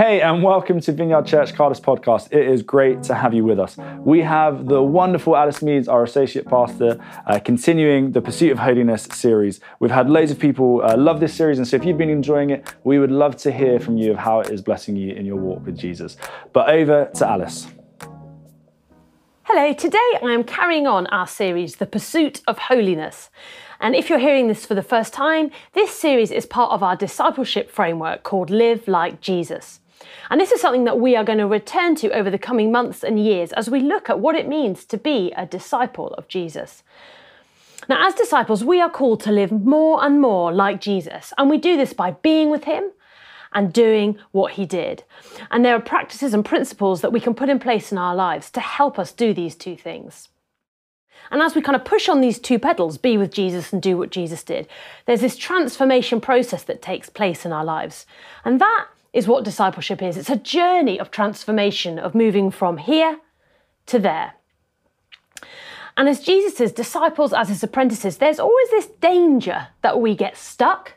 Hey, and welcome to Vineyard Church Cardiff podcast. It is great to have you with us. We have the wonderful Alice Meads, our associate pastor, uh, continuing the Pursuit of Holiness series. We've had loads of people uh, love this series, and so if you've been enjoying it, we would love to hear from you of how it is blessing you in your walk with Jesus. But over to Alice. Hello, today I am carrying on our series, The Pursuit of Holiness. And if you're hearing this for the first time, this series is part of our discipleship framework called Live Like Jesus. And this is something that we are going to return to over the coming months and years as we look at what it means to be a disciple of Jesus. Now, as disciples, we are called to live more and more like Jesus, and we do this by being with Him and doing what He did. And there are practices and principles that we can put in place in our lives to help us do these two things. And as we kind of push on these two pedals, be with Jesus and do what Jesus did, there's this transformation process that takes place in our lives. And that is what discipleship is. It's a journey of transformation, of moving from here to there. And as Jesus' disciples, as his apprentices, there's always this danger that we get stuck,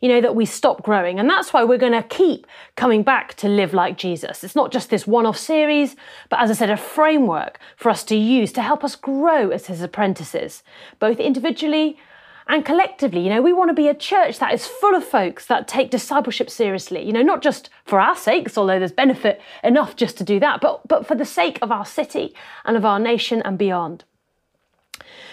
you know, that we stop growing. And that's why we're going to keep coming back to live like Jesus. It's not just this one off series, but as I said, a framework for us to use to help us grow as his apprentices, both individually and collectively, you know, we want to be a church that is full of folks that take discipleship seriously, you know, not just for our sakes, although there's benefit enough just to do that, but, but for the sake of our city and of our nation and beyond.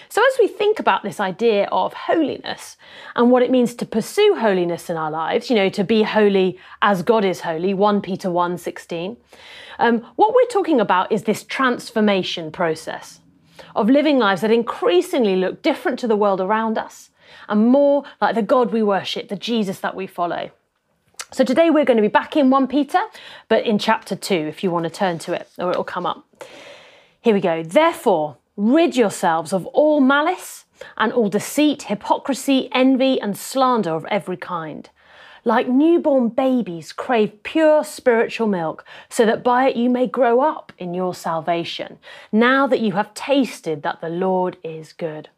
So, as we think about this idea of holiness and what it means to pursue holiness in our lives, you know, to be holy as God is holy, 1 Peter 1 16, um, what we're talking about is this transformation process of living lives that increasingly look different to the world around us and more like the God we worship, the Jesus that we follow. So today we're going to be back in 1 Peter, but in chapter 2, if you want to turn to it, or it'll come up. Here we go. Therefore, rid yourselves of all malice and all deceit, hypocrisy, envy, and slander of every kind like newborn babies, crave pure spiritual milk, so that by it you may grow up in your salvation, now that you have tasted that the Lord is good.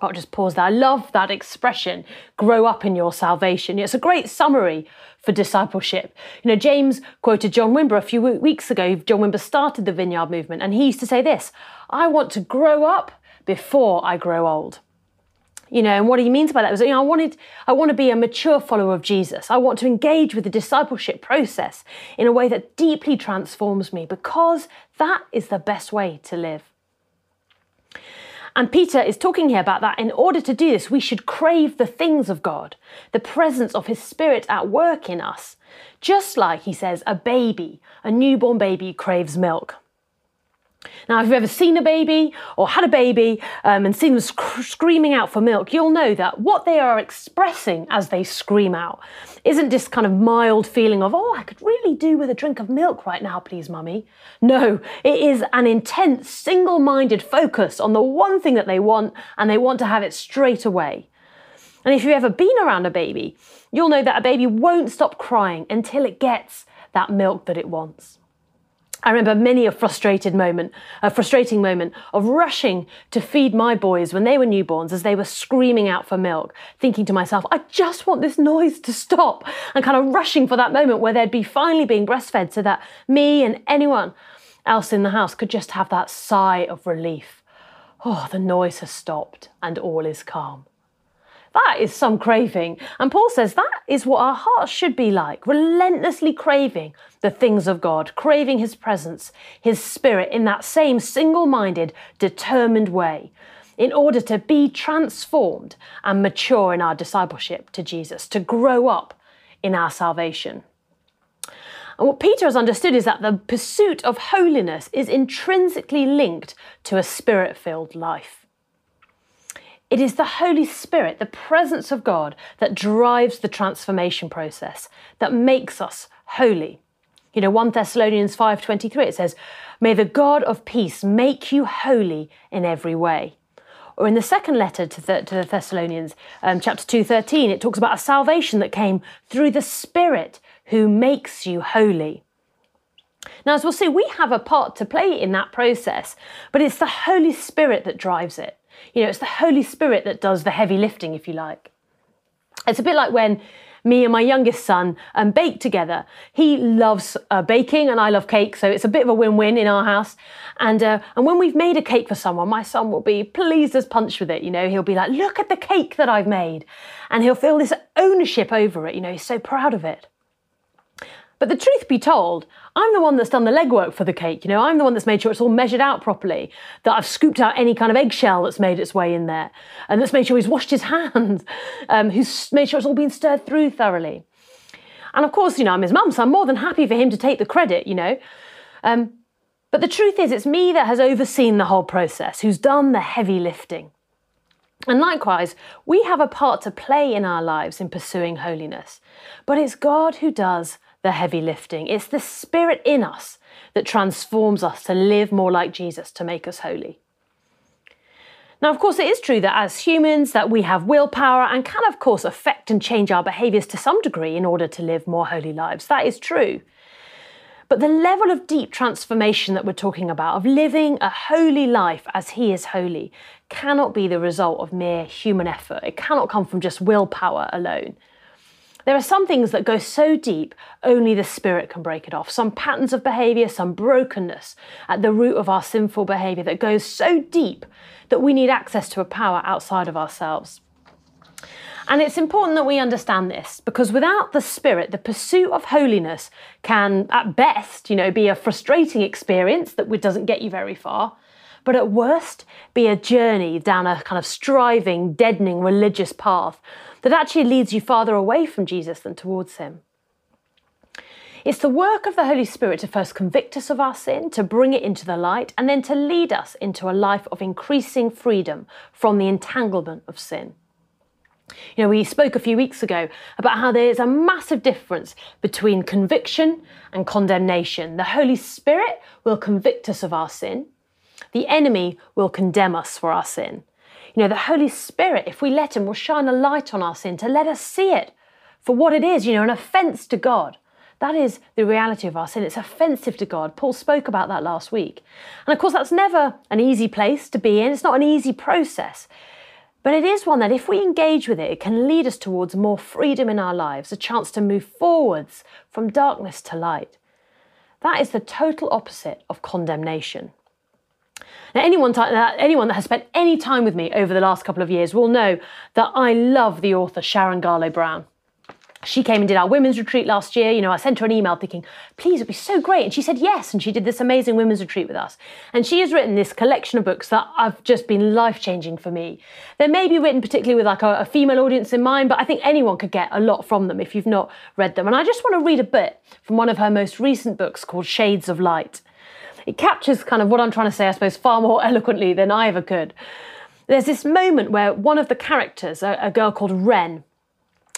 I'll just pause there. I love that expression, grow up in your salvation. It's a great summary for discipleship. You know, James quoted John Wimber a few weeks ago. John Wimber started the Vineyard movement, and he used to say this I want to grow up before I grow old. You know, and what he means by that was, you know, I wanted, I want to be a mature follower of Jesus. I want to engage with the discipleship process in a way that deeply transforms me because that is the best way to live. And Peter is talking here about that. In order to do this, we should crave the things of God, the presence of His Spirit at work in us. Just like, he says, a baby, a newborn baby craves milk. Now, if you've ever seen a baby or had a baby um, and seen them sc- screaming out for milk, you'll know that what they are expressing as they scream out isn't just kind of mild feeling of, oh, I could really do with a drink of milk right now, please, mummy. No, it is an intense, single minded focus on the one thing that they want and they want to have it straight away. And if you've ever been around a baby, you'll know that a baby won't stop crying until it gets that milk that it wants. I remember many a frustrated moment, a frustrating moment of rushing to feed my boys when they were newborns as they were screaming out for milk, thinking to myself, I just want this noise to stop, and kind of rushing for that moment where they'd be finally being breastfed so that me and anyone else in the house could just have that sigh of relief. Oh, the noise has stopped and all is calm. That is some craving. And Paul says that is what our hearts should be like relentlessly craving the things of God, craving His presence, His Spirit in that same single minded, determined way in order to be transformed and mature in our discipleship to Jesus, to grow up in our salvation. And what Peter has understood is that the pursuit of holiness is intrinsically linked to a spirit filled life. It is the Holy Spirit, the presence of God, that drives the transformation process, that makes us holy. You know, 1 Thessalonians 5:23 it says, "May the God of peace make you holy in every way." Or in the second letter to the, to the Thessalonians, um, chapter 2:13, it talks about a salvation that came through the Spirit who makes you holy. Now, as we'll see, we have a part to play in that process, but it's the Holy Spirit that drives it. You know, it's the Holy Spirit that does the heavy lifting, if you like. It's a bit like when me and my youngest son um, bake together. He loves uh, baking and I love cake, so it's a bit of a win-win in our house. And uh, and when we've made a cake for someone, my son will be pleased as punch with it. You know, he'll be like, "Look at the cake that I've made," and he'll feel this ownership over it. You know, he's so proud of it. But the truth be told, I'm the one that's done the legwork for the cake. You know, I'm the one that's made sure it's all measured out properly, that I've scooped out any kind of eggshell that's made its way in there, and that's made sure he's washed his hands, um, who's made sure it's all been stirred through thoroughly. And of course, you know, I'm his mum, so I'm more than happy for him to take the credit, you know. Um, but the truth is, it's me that has overseen the whole process, who's done the heavy lifting. And likewise, we have a part to play in our lives in pursuing holiness, but it's God who does the heavy lifting. It's the spirit in us that transforms us to live more like Jesus, to make us holy. Now, of course, it is true that as humans that we have willpower and can, of course, affect and change our behaviours to some degree in order to live more holy lives. That is true. But the level of deep transformation that we're talking about, of living a holy life as He is holy, cannot be the result of mere human effort. It cannot come from just willpower alone. There are some things that go so deep, only the Spirit can break it off. Some patterns of behaviour, some brokenness at the root of our sinful behaviour that goes so deep that we need access to a power outside of ourselves. And it's important that we understand this because without the Spirit, the pursuit of holiness can, at best, you know, be a frustrating experience that doesn't get you very far, but at worst, be a journey down a kind of striving, deadening religious path that actually leads you farther away from Jesus than towards him. It's the work of the Holy Spirit to first convict us of our sin, to bring it into the light, and then to lead us into a life of increasing freedom from the entanglement of sin. You know, we spoke a few weeks ago about how there is a massive difference between conviction and condemnation. The Holy Spirit will convict us of our sin, the enemy will condemn us for our sin. You know, the Holy Spirit, if we let Him, will shine a light on our sin to let us see it for what it is, you know, an offense to God. That is the reality of our sin. It's offensive to God. Paul spoke about that last week. And of course, that's never an easy place to be in. It's not an easy process. But it is one that if we engage with it, it can lead us towards more freedom in our lives, a chance to move forwards from darkness to light. That is the total opposite of condemnation. Now, anyone, uh, anyone that has spent any time with me over the last couple of years will know that I love the author Sharon Garlough Brown. She came and did our women's retreat last year. You know, I sent her an email thinking, please, it'd be so great. And she said yes. And she did this amazing women's retreat with us. And she has written this collection of books that have just been life changing for me. They may be written particularly with like a, a female audience in mind, but I think anyone could get a lot from them if you've not read them. And I just want to read a bit from one of her most recent books called Shades of Light it captures kind of what I'm trying to say, I suppose, far more eloquently than I ever could. There's this moment where one of the characters, a, a girl called Wren,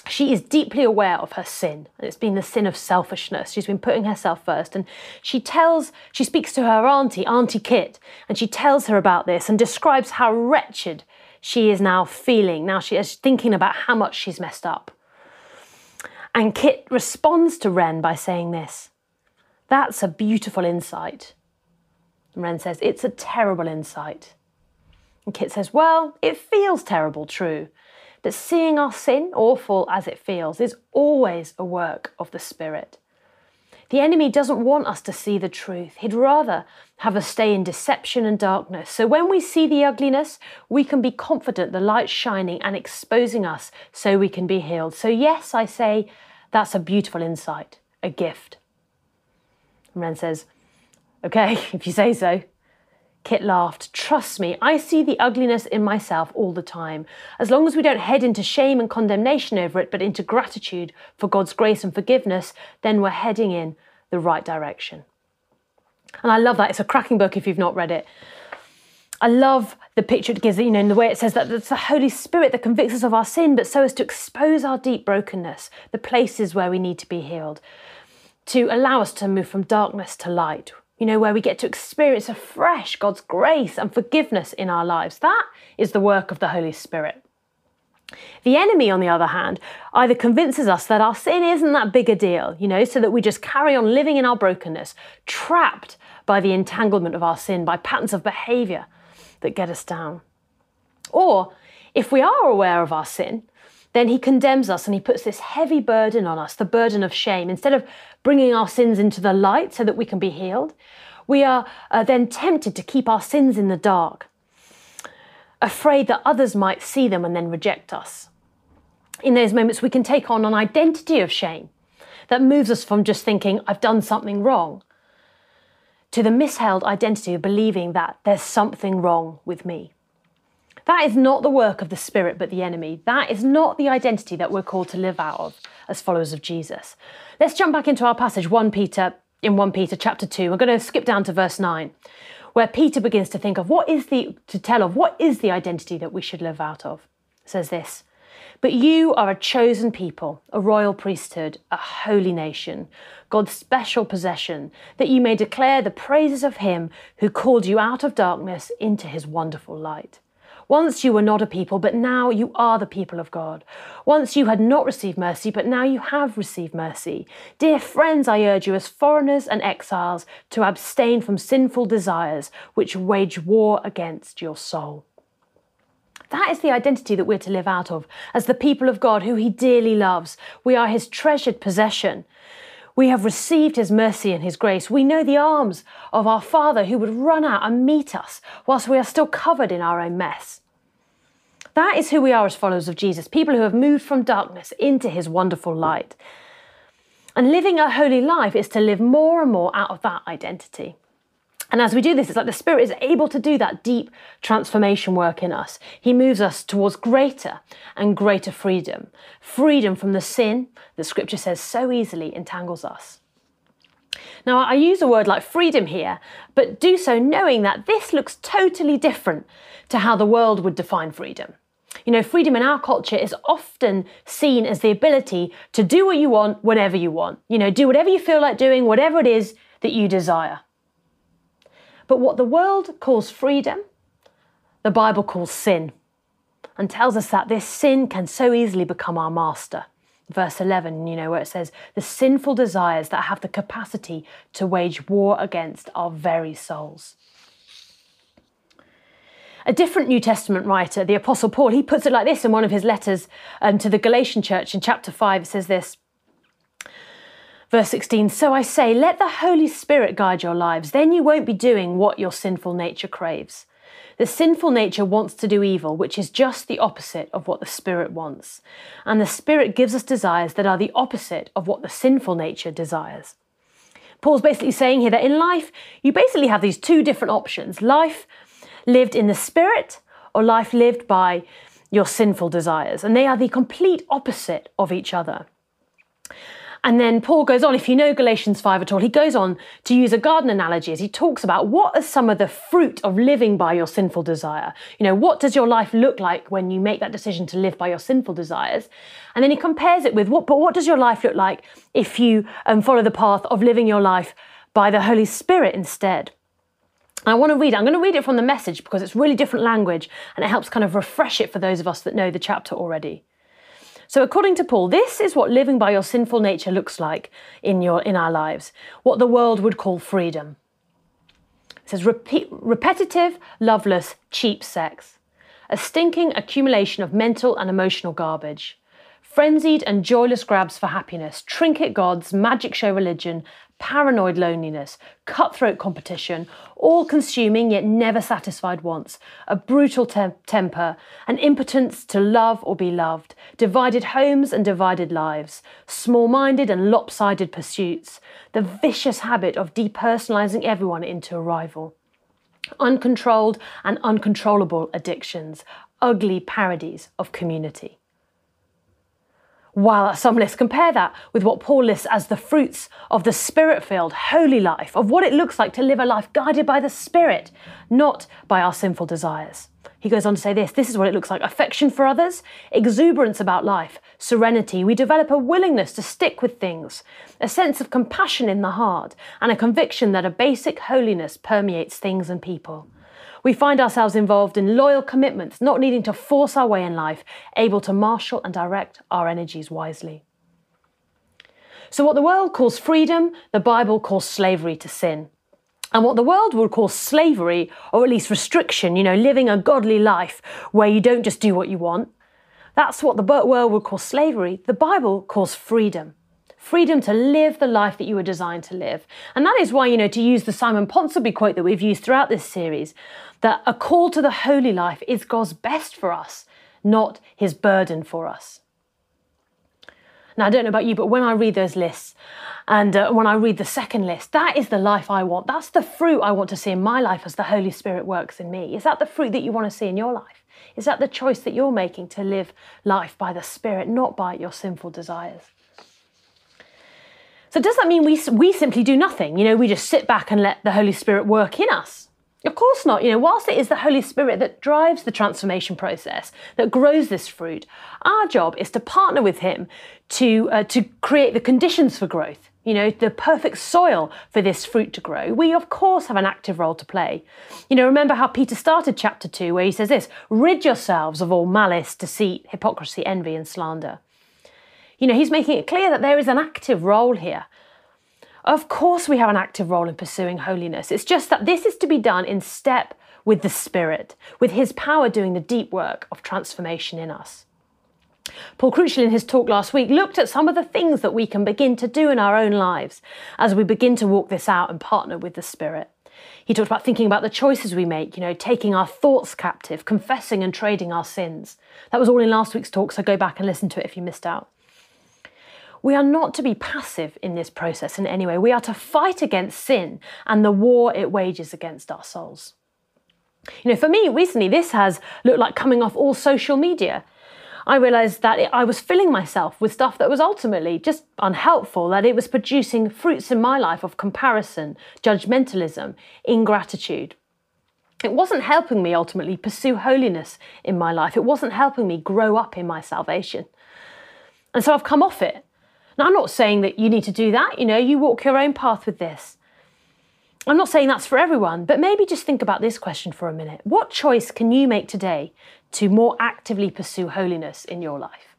she is deeply aware of her sin, it's been the sin of selfishness. She's been putting herself first, and she tells, she speaks to her auntie, Auntie Kit, and she tells her about this and describes how wretched she is now feeling. Now she is thinking about how much she's messed up. And Kit responds to Wren by saying this That's a beautiful insight. Wren says, It's a terrible insight. And Kit says, Well, it feels terrible, true. But seeing our sin, awful as it feels, is always a work of the Spirit. The enemy doesn't want us to see the truth. He'd rather have us stay in deception and darkness. So when we see the ugliness, we can be confident the light's shining and exposing us so we can be healed. So, yes, I say that's a beautiful insight, a gift. Wren says, Okay, if you say so. Kit laughed. Trust me, I see the ugliness in myself all the time. As long as we don't head into shame and condemnation over it, but into gratitude for God's grace and forgiveness, then we're heading in the right direction. And I love that. It's a cracking book if you've not read it. I love the picture it gives, you know, in the way it says that it's the Holy Spirit that convicts us of our sin, but so as to expose our deep brokenness, the places where we need to be healed, to allow us to move from darkness to light, you know, where we get to experience afresh God's grace and forgiveness in our lives. That is the work of the Holy Spirit. The enemy, on the other hand, either convinces us that our sin isn't that big a deal, you know, so that we just carry on living in our brokenness, trapped by the entanglement of our sin, by patterns of behavior that get us down. Or if we are aware of our sin, then he condemns us and he puts this heavy burden on us, the burden of shame. Instead of bringing our sins into the light so that we can be healed, we are uh, then tempted to keep our sins in the dark, afraid that others might see them and then reject us. In those moments, we can take on an identity of shame that moves us from just thinking, I've done something wrong, to the misheld identity of believing that there's something wrong with me. That is not the work of the Spirit, but the enemy. That is not the identity that we're called to live out of as followers of Jesus. Let's jump back into our passage, 1 Peter, in 1 Peter chapter 2. We're going to skip down to verse 9, where Peter begins to think of what is the, to tell of what is the identity that we should live out of. It says this But you are a chosen people, a royal priesthood, a holy nation, God's special possession, that you may declare the praises of him who called you out of darkness into his wonderful light. Once you were not a people, but now you are the people of God. Once you had not received mercy, but now you have received mercy. Dear friends, I urge you as foreigners and exiles to abstain from sinful desires which wage war against your soul. That is the identity that we're to live out of as the people of God who He dearly loves. We are His treasured possession. We have received His mercy and His grace. We know the arms of our Father who would run out and meet us whilst we are still covered in our own mess. That is who we are as followers of Jesus, people who have moved from darkness into His wonderful light. And living a holy life is to live more and more out of that identity. And as we do this, it's like the Spirit is able to do that deep transformation work in us. He moves us towards greater and greater freedom freedom from the sin that Scripture says so easily entangles us. Now, I use a word like freedom here, but do so knowing that this looks totally different to how the world would define freedom. You know, freedom in our culture is often seen as the ability to do what you want whenever you want. You know, do whatever you feel like doing, whatever it is that you desire. But what the world calls freedom, the Bible calls sin, and tells us that this sin can so easily become our master. Verse 11, you know, where it says, the sinful desires that have the capacity to wage war against our very souls. A different New Testament writer, the Apostle Paul, he puts it like this in one of his letters um, to the Galatian church in chapter 5. It says this Verse 16 So I say, let the Holy Spirit guide your lives, then you won't be doing what your sinful nature craves. The sinful nature wants to do evil, which is just the opposite of what the Spirit wants. And the Spirit gives us desires that are the opposite of what the sinful nature desires. Paul's basically saying here that in life, you basically have these two different options life lived in the Spirit or life lived by your sinful desires. And they are the complete opposite of each other. And then Paul goes on, if you know Galatians 5 at all, he goes on to use a garden analogy as he talks about what are some of the fruit of living by your sinful desire. You know, what does your life look like when you make that decision to live by your sinful desires? And then he compares it with what, but what does your life look like if you um, follow the path of living your life by the Holy Spirit instead? I want to read it. I'm going to read it from the message because it's really different language and it helps kind of refresh it for those of us that know the chapter already. So according to Paul, this is what living by your sinful nature looks like in your in our lives, what the world would call freedom. It says repeat, repetitive, loveless, cheap sex, a stinking accumulation of mental and emotional garbage, frenzied and joyless grabs for happiness, trinket gods, magic show religion, paranoid loneliness, cutthroat competition, all consuming yet never satisfied wants, a brutal te- temper, an impotence to love or be loved, divided homes and divided lives, small minded and lopsided pursuits, the vicious habit of depersonalizing everyone into a rival. Uncontrolled and uncontrollable addictions, ugly parodies of community. That's some lists Compare that with what Paul lists as the fruits of the spirit filled, holy life, of what it looks like to live a life guided by the Spirit, not by our sinful desires. He goes on to say this this is what it looks like affection for others, exuberance about life, serenity. We develop a willingness to stick with things, a sense of compassion in the heart, and a conviction that a basic holiness permeates things and people. We find ourselves involved in loyal commitments, not needing to force our way in life, able to marshal and direct our energies wisely. So, what the world calls freedom, the Bible calls slavery to sin. And what the world would call slavery, or at least restriction, you know, living a godly life where you don't just do what you want, That's what the world would call slavery. The Bible calls freedom. Freedom to live the life that you were designed to live. And that is why, you know, to use the Simon Ponsonby quote that we've used throughout this series, that a call to the holy life is God's best for us, not his burden for us. Now, I don't know about you, but when I read those lists and uh, when I read the second list, that is the life I want. That's the fruit I want to see in my life as the Holy Spirit works in me. Is that the fruit that you want to see in your life? Is that the choice that you're making to live life by the Spirit, not by your sinful desires? So, does that mean we, we simply do nothing? You know, we just sit back and let the Holy Spirit work in us? Of course not. You know, whilst it is the Holy Spirit that drives the transformation process, that grows this fruit, our job is to partner with Him to, uh, to create the conditions for growth, you know, the perfect soil for this fruit to grow. We, of course, have an active role to play. You know, remember how Peter started chapter 2, where he says this rid yourselves of all malice, deceit, hypocrisy, envy, and slander. You know, he's making it clear that there is an active role here. Of course, we have an active role in pursuing holiness. It's just that this is to be done in step with the Spirit, with His power doing the deep work of transformation in us. Paul Crucial, in his talk last week, looked at some of the things that we can begin to do in our own lives as we begin to walk this out and partner with the Spirit. He talked about thinking about the choices we make, you know, taking our thoughts captive, confessing and trading our sins. That was all in last week's talk, so go back and listen to it if you missed out. We are not to be passive in this process in any way. We are to fight against sin and the war it wages against our souls. You know, for me recently, this has looked like coming off all social media. I realized that I was filling myself with stuff that was ultimately just unhelpful, that it was producing fruits in my life of comparison, judgmentalism, ingratitude. It wasn't helping me ultimately pursue holiness in my life. It wasn't helping me grow up in my salvation. And so I've come off it. Now, I'm not saying that you need to do that. You know, you walk your own path with this. I'm not saying that's for everyone, but maybe just think about this question for a minute. What choice can you make today to more actively pursue holiness in your life?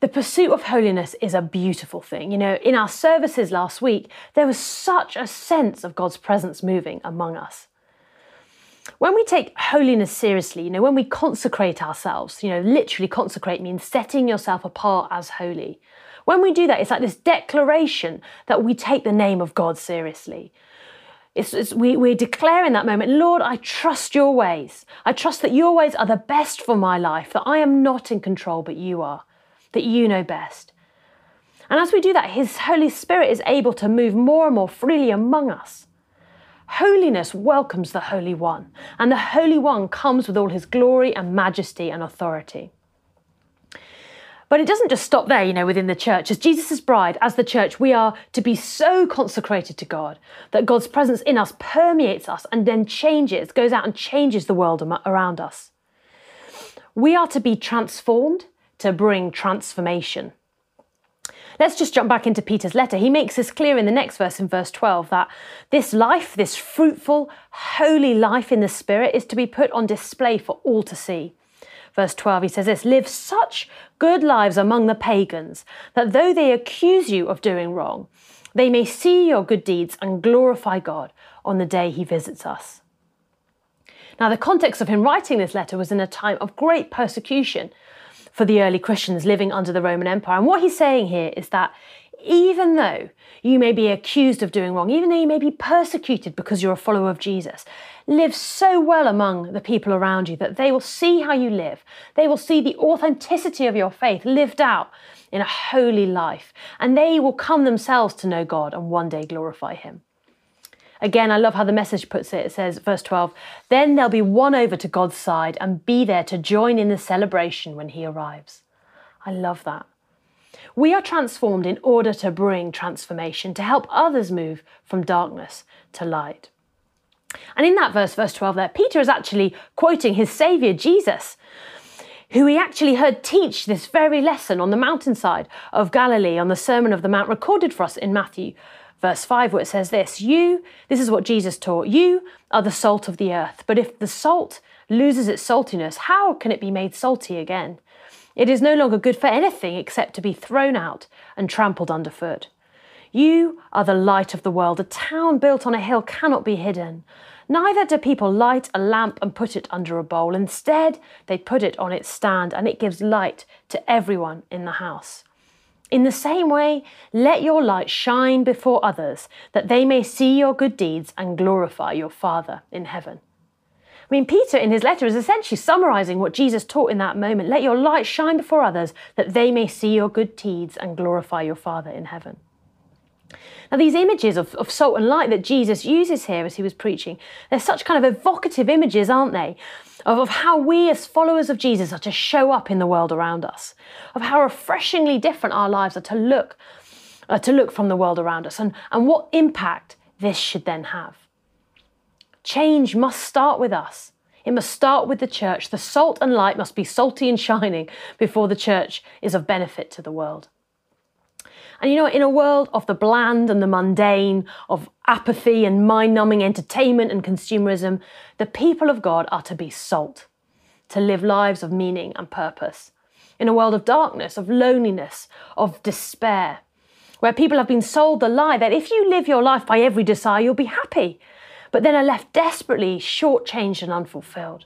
The pursuit of holiness is a beautiful thing. You know, in our services last week, there was such a sense of God's presence moving among us when we take holiness seriously, you know, when we consecrate ourselves, you know, literally consecrate means setting yourself apart as holy. When we do that, it's like this declaration that we take the name of God seriously. It's, it's, we, we declare in that moment, Lord, I trust your ways. I trust that your ways are the best for my life, that I am not in control, but you are, that you know best. And as we do that, His Holy Spirit is able to move more and more freely among us. Holiness welcomes the Holy One, and the Holy One comes with all his glory and majesty and authority. But it doesn't just stop there, you know, within the church. As Jesus' bride, as the church, we are to be so consecrated to God that God's presence in us permeates us and then changes, goes out and changes the world around us. We are to be transformed to bring transformation. Let's just jump back into Peter's letter. He makes this clear in the next verse, in verse 12, that this life, this fruitful, holy life in the Spirit, is to be put on display for all to see. Verse 12, he says this Live such good lives among the pagans that though they accuse you of doing wrong, they may see your good deeds and glorify God on the day he visits us. Now, the context of him writing this letter was in a time of great persecution for the early Christians living under the Roman Empire. And what he's saying here is that even though you may be accused of doing wrong, even though you may be persecuted because you're a follower of Jesus, live so well among the people around you that they will see how you live. They will see the authenticity of your faith lived out in a holy life, and they will come themselves to know God and one day glorify Him. Again, I love how the message puts it. It says, verse 12, then they'll be won over to God's side and be there to join in the celebration when He arrives. I love that. We are transformed in order to bring transformation, to help others move from darkness to light. And in that verse, verse 12, there, Peter is actually quoting his Saviour, Jesus, who he actually heard teach this very lesson on the mountainside of Galilee on the Sermon of the Mount, recorded for us in Matthew verse 5, where it says this You, this is what Jesus taught, you are the salt of the earth. But if the salt loses its saltiness, how can it be made salty again? It is no longer good for anything except to be thrown out and trampled underfoot. You are the light of the world. A town built on a hill cannot be hidden. Neither do people light a lamp and put it under a bowl. Instead, they put it on its stand and it gives light to everyone in the house. In the same way, let your light shine before others, that they may see your good deeds and glorify your Father in heaven. I mean, Peter in his letter is essentially summarizing what Jesus taught in that moment. Let your light shine before others, that they may see your good deeds and glorify your Father in heaven. Now, these images of, of salt and light that Jesus uses here as he was preaching, they're such kind of evocative images, aren't they? Of, of how we, as followers of Jesus, are to show up in the world around us, of how refreshingly different our lives are to look, uh, to look from the world around us, and, and what impact this should then have. Change must start with us. It must start with the church. The salt and light must be salty and shining before the church is of benefit to the world. And you know, in a world of the bland and the mundane, of apathy and mind numbing entertainment and consumerism, the people of God are to be salt, to live lives of meaning and purpose. In a world of darkness, of loneliness, of despair, where people have been sold the lie that if you live your life by every desire, you'll be happy, but then are left desperately shortchanged and unfulfilled.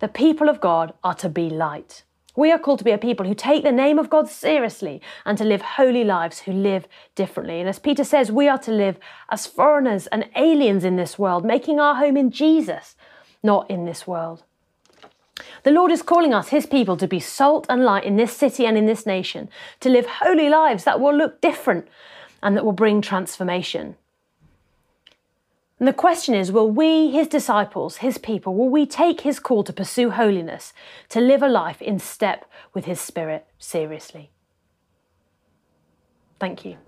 The people of God are to be light. We are called to be a people who take the name of God seriously and to live holy lives who live differently. And as Peter says, we are to live as foreigners and aliens in this world, making our home in Jesus, not in this world. The Lord is calling us, His people, to be salt and light in this city and in this nation, to live holy lives that will look different and that will bring transformation. And the question is will we, his disciples, his people, will we take his call to pursue holiness, to live a life in step with his spirit seriously? Thank you.